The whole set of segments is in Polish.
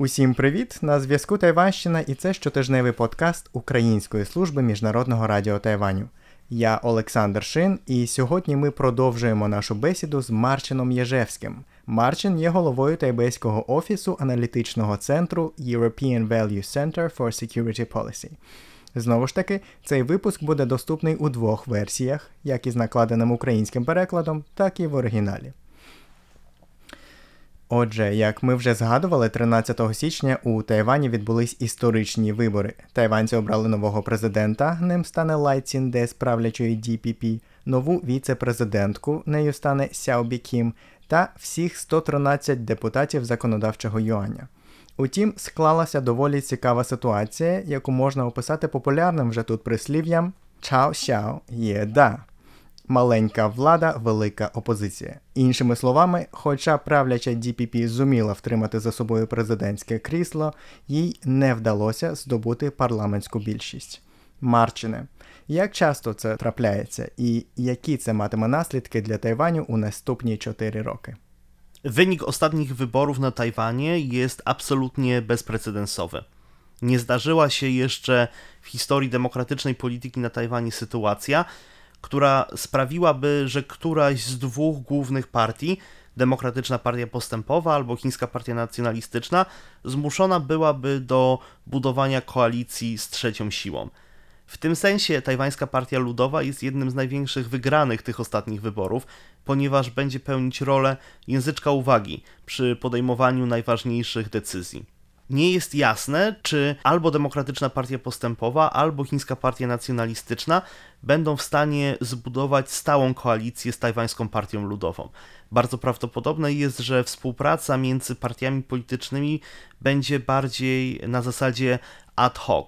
Усім привіт! На зв'язку Тайванщина і це щотижневий подкаст Української служби міжнародного радіо Тайваню. Я Олександр Шин, і сьогодні ми продовжуємо нашу бесіду з Марчином Єжевським. Марчин є головою тайбейського офісу аналітичного центру European Value Center for Security Policy. Знову ж таки, цей випуск буде доступний у двох версіях, як із накладеним українським перекладом, так і в оригіналі. Отже, як ми вже згадували, 13 січня у Тайвані відбулись історичні вибори. Тайванці обрали нового президента, ним стане Лай Цінде з правлячої DPP, нову віце-президентку, нею стане Сяобі Кім, та всіх 113 депутатів законодавчого юаня. Утім, склалася доволі цікава ситуація, яку можна описати популярним вже тут прислів'ям Чао-сяо є да. Маленька влада, велика опозиція. Іншими словами, хоча правляча DPP зуміла втримати за собою президентське крісло, їй не вдалося здобути парламентську більшість. Марчине, як часто це трапляється, і які це матиме наслідки для Tajwaniu у наступні 4 роки? Wynik ostatnich wyborów na Tajwanie jest absolutnie bezprecedensowy. Nie zdarzyła się jeszcze w historii demokratycznej polityki na Tajwanie sytuacja, która sprawiłaby, że któraś z dwóch głównych partii, Demokratyczna Partia Postępowa albo Chińska Partia Nacjonalistyczna, zmuszona byłaby do budowania koalicji z trzecią siłą. W tym sensie Tajwańska Partia Ludowa jest jednym z największych wygranych tych ostatnich wyborów, ponieważ będzie pełnić rolę języczka uwagi przy podejmowaniu najważniejszych decyzji. Nie jest jasne, czy albo Demokratyczna Partia Postępowa, albo Chińska Partia Nacjonalistyczna będą w stanie zbudować stałą koalicję z Tajwańską Partią Ludową. Bardzo prawdopodobne jest, że współpraca między partiami politycznymi będzie bardziej na zasadzie ad hoc.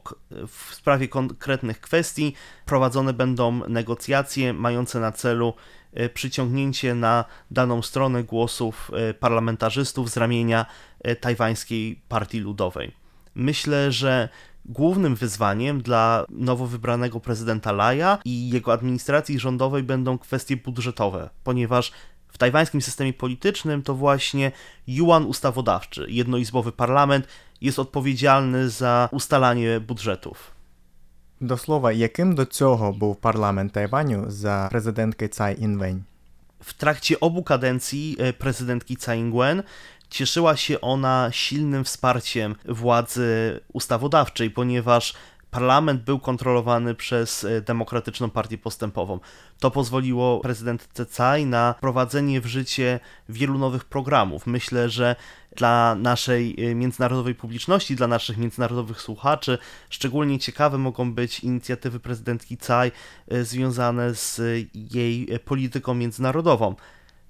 W sprawie konkretnych kwestii prowadzone będą negocjacje mające na celu e, przyciągnięcie na daną stronę głosów e, parlamentarzystów z ramienia e, tajwańskiej partii ludowej. Myślę, że głównym wyzwaniem dla nowo wybranego prezydenta Laja i jego administracji rządowej będą kwestie budżetowe, ponieważ w tajwańskim systemie politycznym to właśnie yuan ustawodawczy, jednoizbowy parlament, jest odpowiedzialny za ustalanie budżetów. До слова, яким до цього був парламент Тайваню за президентки Цай Інвень? W trakcie obu kadencji e, prezydentki Tsai Ing-wen cieszyła się ona silnym wsparciem władzy ustawodawczej, ponieważ parlament był kontrolowany przez e, Demokratyczną Partię Postępową. To pozwoliło prezydentce Tsai na prowadzenie w życie wielu nowych programów. Myślę, że dla naszej e, międzynarodowej publiczności, dla naszych międzynarodowych słuchaczy szczególnie ciekawe mogą być inicjatywy prezydentki Tsai e, związane z jej polityką międzynarodową.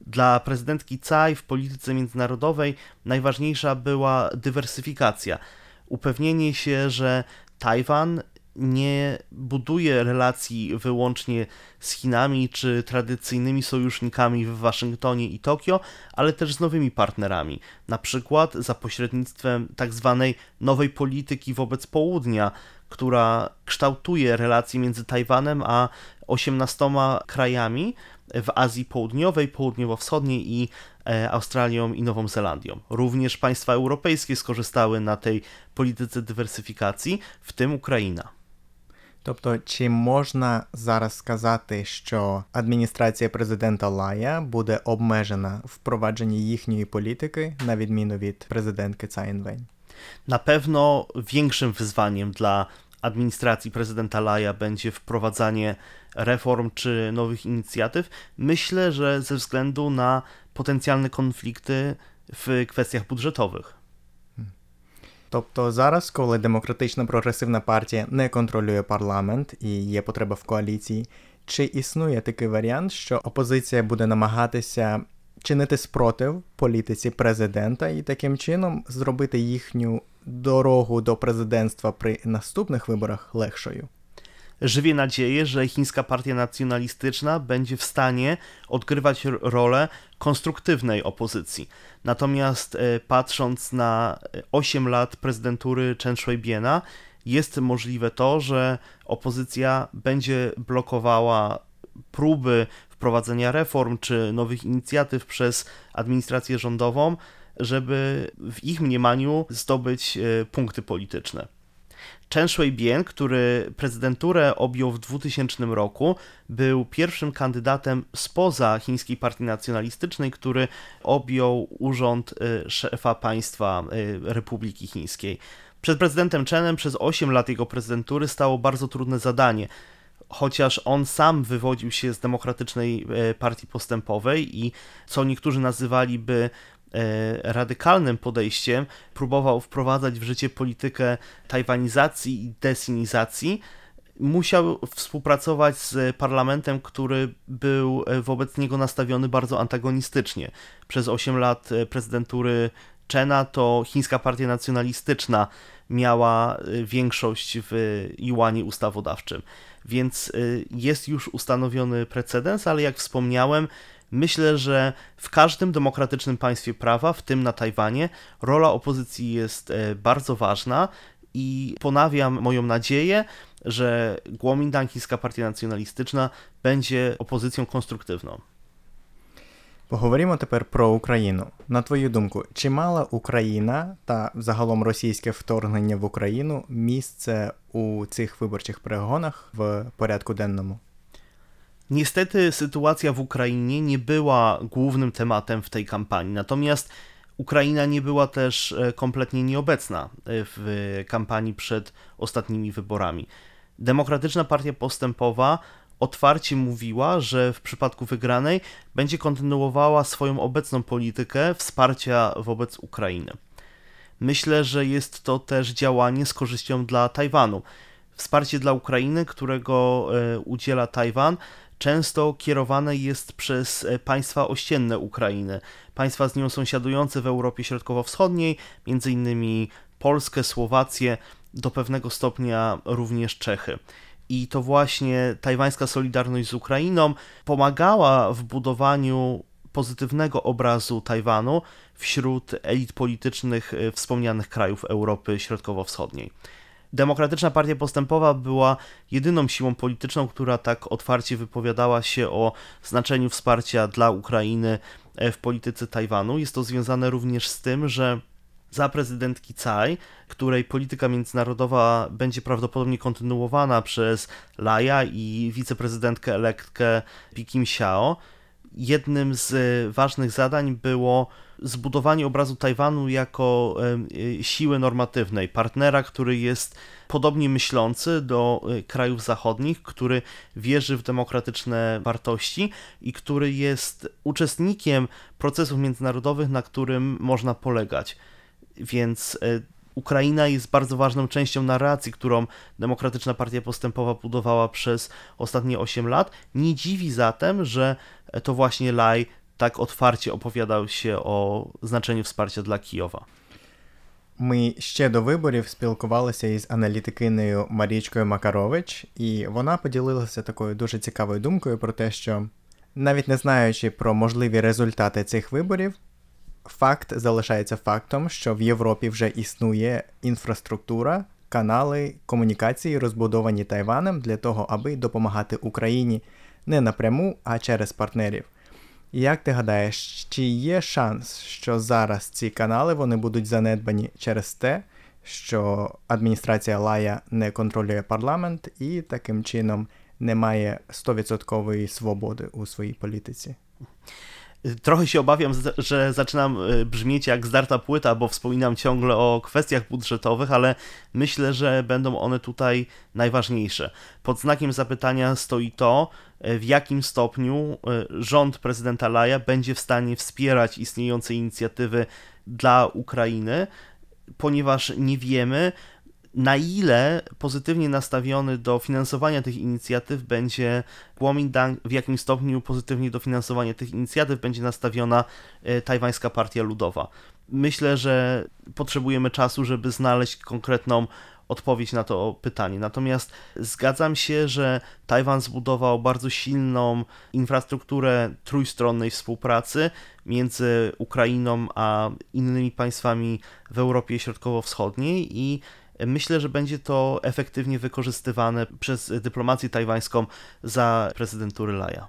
Dla prezydentki Tsai w polityce międzynarodowej najważniejsza była dywersyfikacja. Upewnienie się, że Tajwan nie buduje relacji wyłącznie z Chinami czy tradycyjnymi sojusznikami w Waszyngtonie i Tokio, ale też z nowymi partnerami, na przykład za pośrednictwem tak zwanej nowej polityki wobec południa, która kształtuje relacje między Tajwanem a 18 krajami w Azji Południowej, Południowo-Wschodniej i e, Australią i Nową Zelandią. Również państwa europejskie skorzystały na tej polityce dywersyfikacji, w tym Україна. Тобто, чи можна зараз сказати, що адміністрація президента Лая буде обмежена в впровадженні їхньої політики, на відміну від президентки Цай Інвень? Na pewno większym wyzwaniem dla administracji prezydenta Laja będzie wprowadzanie reform czy nowych inicjatyw. Myślę, że ze względu na potencjalne konflikty w kwestiach budżetowych. Тобто зараз, коли демократична прогресивна партія не контролює парламент і є потреба в коаліції, чи існує такий варіант, що опозиція буде намагатися чинити спротив політиці президента і таким чином зробити їхню дорогу до президентства при наступnych виборах легшою? Żywię nadzieję, że chińska partia nacjonalistyczna będzie w stanie odgrywać rolę konstruktywnej opozycji. Natomiast e, patrząc na 8 lat prezydentury Chen Shui-biena, jest możliwe to, że opozycja będzie blokowała próby wprowadzenia reform czy nowych inicjatyw przez administrację rządową żeby w ich mniemaniu zdobyć e, punkty polityczne. Chen Shui-bian, który prezydenturę objął w 2000 roku, był pierwszym kandydatem spoza chińskiej partii nacjonalistycznej, który objął urząd e, szefa państwa Republiki Chińskiej. Przed prezydentem Chenem przez 8 lat jego prezydentury stało bardzo trudne zadanie chociaż on sam wywodził się z demokratycznej e, partii postępowej i co niektórzy nazywaliby e, radykalnym podejściem, próbował wprowadzać w życie politykę tajwanizacji i desinizacji, musiał współpracować z parlamentem, który był e, wobec niego nastawiony bardzo antagonistycznie. Przez 8 lat prezydentury Chena to chińska partia nacjonalistyczna miała większość w Iłanie ustawodawczym więc jest już ustanowiony precedens, ale jak wspomniałem, myślę, że w każdym demokratycznym państwie prawa, w tym na Tajwanie, rola opozycji jest e, bardzo ważna i ponawiam moją nadzieję, że Kuomintang, Chińska Partia Nacjonalistyczna, będzie opozycją konstruktywną. Поговоримо тепер про Україну. На твою думку, чи мала Україна та загалом російське вторгнення в Україну місце у цих виборчих перегонах в порядku денному? Niestety sytuacja w Ukrainie nie była głównym tematem w tej kampanii, natomiast Ukraina nie była też e, kompletnie nieobecna e, w kampanii przed ostatnimi wyborami. Demokratyczna Partia Postępowa otwarcie mówiła, że w przypadku wygranej będzie kontynuowała swoją obecną politykę wsparcia wobec Ukrainy. Myślę, że jest to też działanie z korzyścią dla Tajwanu. Wsparcie dla Ukrainy, którego e, udziela Tajwan, często kierowane jest przez e, państwa ościenne Ukrainy, państwa z nią sąsiadujące w Europie Środkowo-Wschodniej, m.in. Polskę, Słowację, do pewnego stopnia również Czechy i to właśnie tajwańska solidarność z Ukrainą pomagała w budowaniu pozytywnego obrazu Tajwanu wśród elit politycznych e, wspomnianych krajów Europy Środkowo-Wschodniej. Demokratyczna Partia Postępowa była jedyną siłą polityczną, która tak otwarcie wypowiadała się o znaczeniu wsparcia dla Ukrainy e, w polityce Tajwanu. Jest to związane również z tym, że za prezydentki Tsai, której polityka międzynarodowa będzie prawdopodobnie kontynuowana przez Laja i wiceprezydentkę elektkę Pikim Xiao. Jednym z ważnych zadań było zbudowanie obrazu Tajwanu jako siły normatywnej, partnera, który jest podobnie myślący do e, krajów zachodnich, który wierzy w demokratyczne wartości i który jest uczestnikiem procesów międzynarodowych, na którym można polegać więc e, Ukraina jest bardzo ważną częścią narracji, którą Demokratyczna Partia Postępowa budowała przez ostatnie 8 lat. Nie dziwi zatem, że to właśnie Laj tak otwarcie opowiadał się o значенню wsparcia dla Kijowa. Ми ще до виборів спілкувалися із аналітикинею Марічкою Макарович, і вона поділилася такою дуже цікавою думкою про те, що навіть не знаючи про можливі результати цих виборів, факт залишається фактом, що в Європі вже існує інфраструктура, канали комунікації, розбудовані Тайванем для того, аби допомагати Україні не напряму, а через партнерів. Як ти гадаєш, чи є шанс, що зараз ці канали вони будуть занедбані через те, що адміністрація Лая не контролює парламент і таким чином не має 100% свободи у своїй політиці? Trochę się obawiam, że zaczynam e, brzmieć jak zdarta płyta, bo wspominam ciągle o kwestiach budżetowych, ale myślę, że będą one tutaj najważniejsze. Pod znakiem zapytania stoi to, e, w jakim stopniu e, rząd prezydenta Laja będzie w stanie wspierać istniejące inicjatywy dla Ukrainy, ponieważ nie wiemy, na ile pozytywnie nastawiony do finansowania tych inicjatyw będzie Kuomintang, w jakim stopniu pozytywnie do finansowania tych inicjatyw będzie nastawiona e, tajwańska partia ludowa. Myślę, że potrzebujemy czasu, żeby znaleźć konkretną odpowiedź na to pytanie. Natomiast zgadzam się, że Tajwan zbudował bardzo silną infrastrukturę trójstronnej współpracy między Ukrainą a innymi państwami w Europie Środkowo-Wschodniej i Myślę, że będzie to efektywnie wykorzystywane przez dyplomację tajwańską za prezydentury Laja.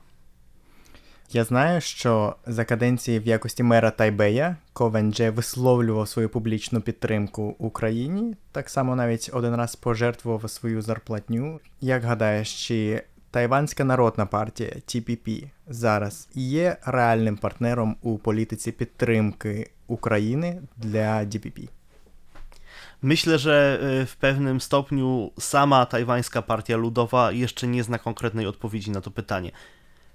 Я знаю, що за каденції в якості мера Тайбея Ковен Дже висловлював свою публічну підтримку Україні, так само навіть один раз пожертвував свою зарплатню. Як гадаєш, чи Тайванська народна партія TPP зараз є реальним партнером у політиці підтримки України для DPP? Myślę, że y, w pewnym stopniu sama tajwańska partia ludowa jeszcze nie zna konkretnej odpowiedzi na to pytanie.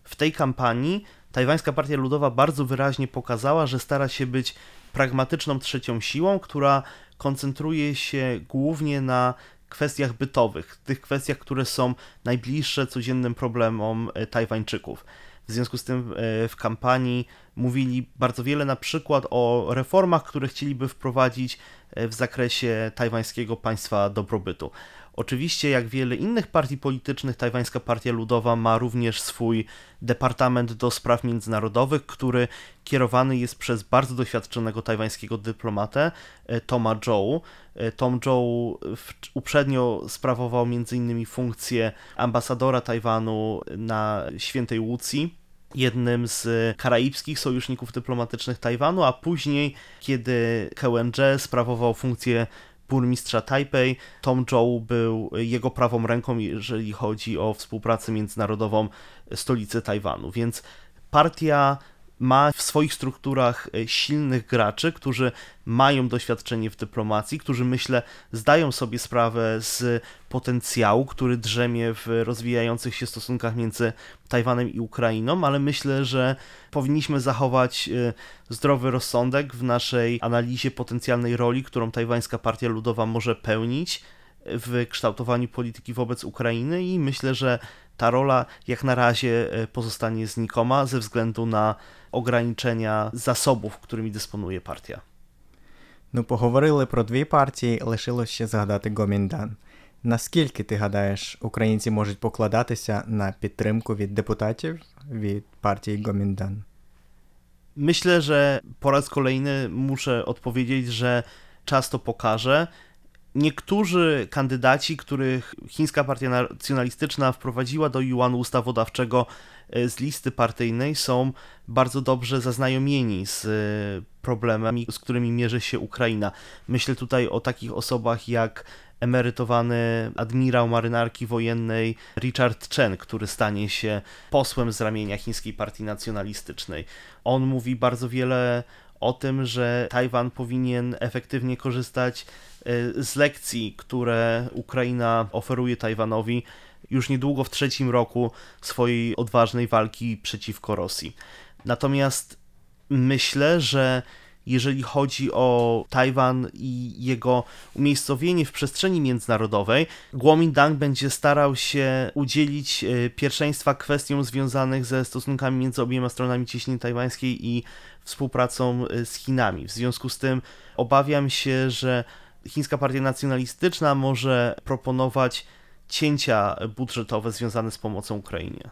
W tej kampanii tajwańska partia ludowa bardzo wyraźnie pokazała, że stara się być pragmatyczną trzecią siłą, która koncentruje się głównie na kwestiach bytowych, tych kwestiach, które są najbliższe codziennym problemom y, Tajwańczyków. W związku z tym e, w kampanii mówili bardzo wiele na przykład o reformach, które chcieliby wprowadzić e, w zakresie tajwańskiego państwa dobrobytu. Oczywiście, jak wiele innych partii politycznych, Tajwańska Partia Ludowa ma również swój Departament do Spraw Międzynarodowych, który kierowany jest przez bardzo doświadczonego tajwańskiego dyplomatę e, Toma Zhou. Tom Zhou uprzednio sprawował m.in. funkcję ambasadora Tajwanu na Świętej Łucji jednym z karaibskich sojuszników dyplomatycznych Tajwanu, a później, kiedy Kełędże sprawował funkcję burmistrza Tajpej, Tom Zhou był jego prawą ręką, jeżeli chodzi o współpracę międzynarodową stolicy Tajwanu. Więc partia ma w swoich strukturach e, silnych graczy, którzy mają doświadczenie w dyplomacji, którzy myślę zdają sobie sprawę z potencjału, który drzemie w rozwijających się stosunkach między Tajwanem i Ukrainą, ale myślę, że powinniśmy zachować e, zdrowy rozsądek w naszej analizie potencjalnej roli, którą Tajwańska Partia Ludowa może pełnić w kształtowaniu polityki wobec Ukrainy i myślę, że ta rola jak na razie e, pozostanie znikoma ze względu na ograniczenia zasobów, którymi dysponuje partia. Ну, поговорили про дві партії, лишилось ще згадати Гоміндан. Наскільки ти гадаєш, українці можуть покладатися на підтримку від депутатів від партії Гоміндан? Myślę, że po raz kolejny muszę odpowiedzieć, że czas to pokaże. Niektórzy kandydaci, których chińska partia nacjonalistyczna wprowadziła do Yuanu ustawodawczego e, z listy partyjnej, są bardzo dobrze zaznajomieni z e, problemami, z którymi mierzy się Ukraina. Myślę tutaj o takich osobach jak emerytowany admirał marynarki wojennej Richard Chen, który stanie się posłem z ramienia chińskiej partii nacjonalistycznej. On mówi bardzo wiele o tym, że Tajwan powinien efektywnie korzystać e, z lekcji, które Ukraina oferuje Tajwanowi już niedługo w trzecim roku swojej odważnej walki przeciwko Rosji. Natomiast myślę, że jeżeli chodzi o Tajwan i jego umiejscowienie w przestrzeni międzynarodowej, Kuomintang będzie starał się udzielić e, pierwszeństwa kwestiom związanych ze stosunkami między obiema stronami cieśniny tajwańskiej i współpracą e, z Chinami. W związku z tym obawiam się, że chińska partia nacjonalistyczna może proponować cięcia budżetowe związane z pomocą Ukrainie.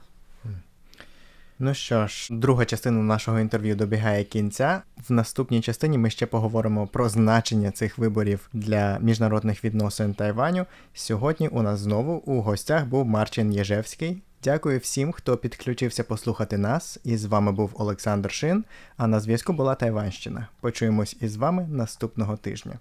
Ну що ж, друга частина нашого інтерв'ю добігає кінця. В наступній частині ми ще поговоримо про значення цих виборів для міжнародних відносин Тайваню. Сьогодні у нас знову у гостях був Марчин Єжевський. Дякую всім, хто підключився послухати нас. І з вами був Олександр Шин. А на зв'язку була Тайванщина. Почуємось із вами наступного тижня.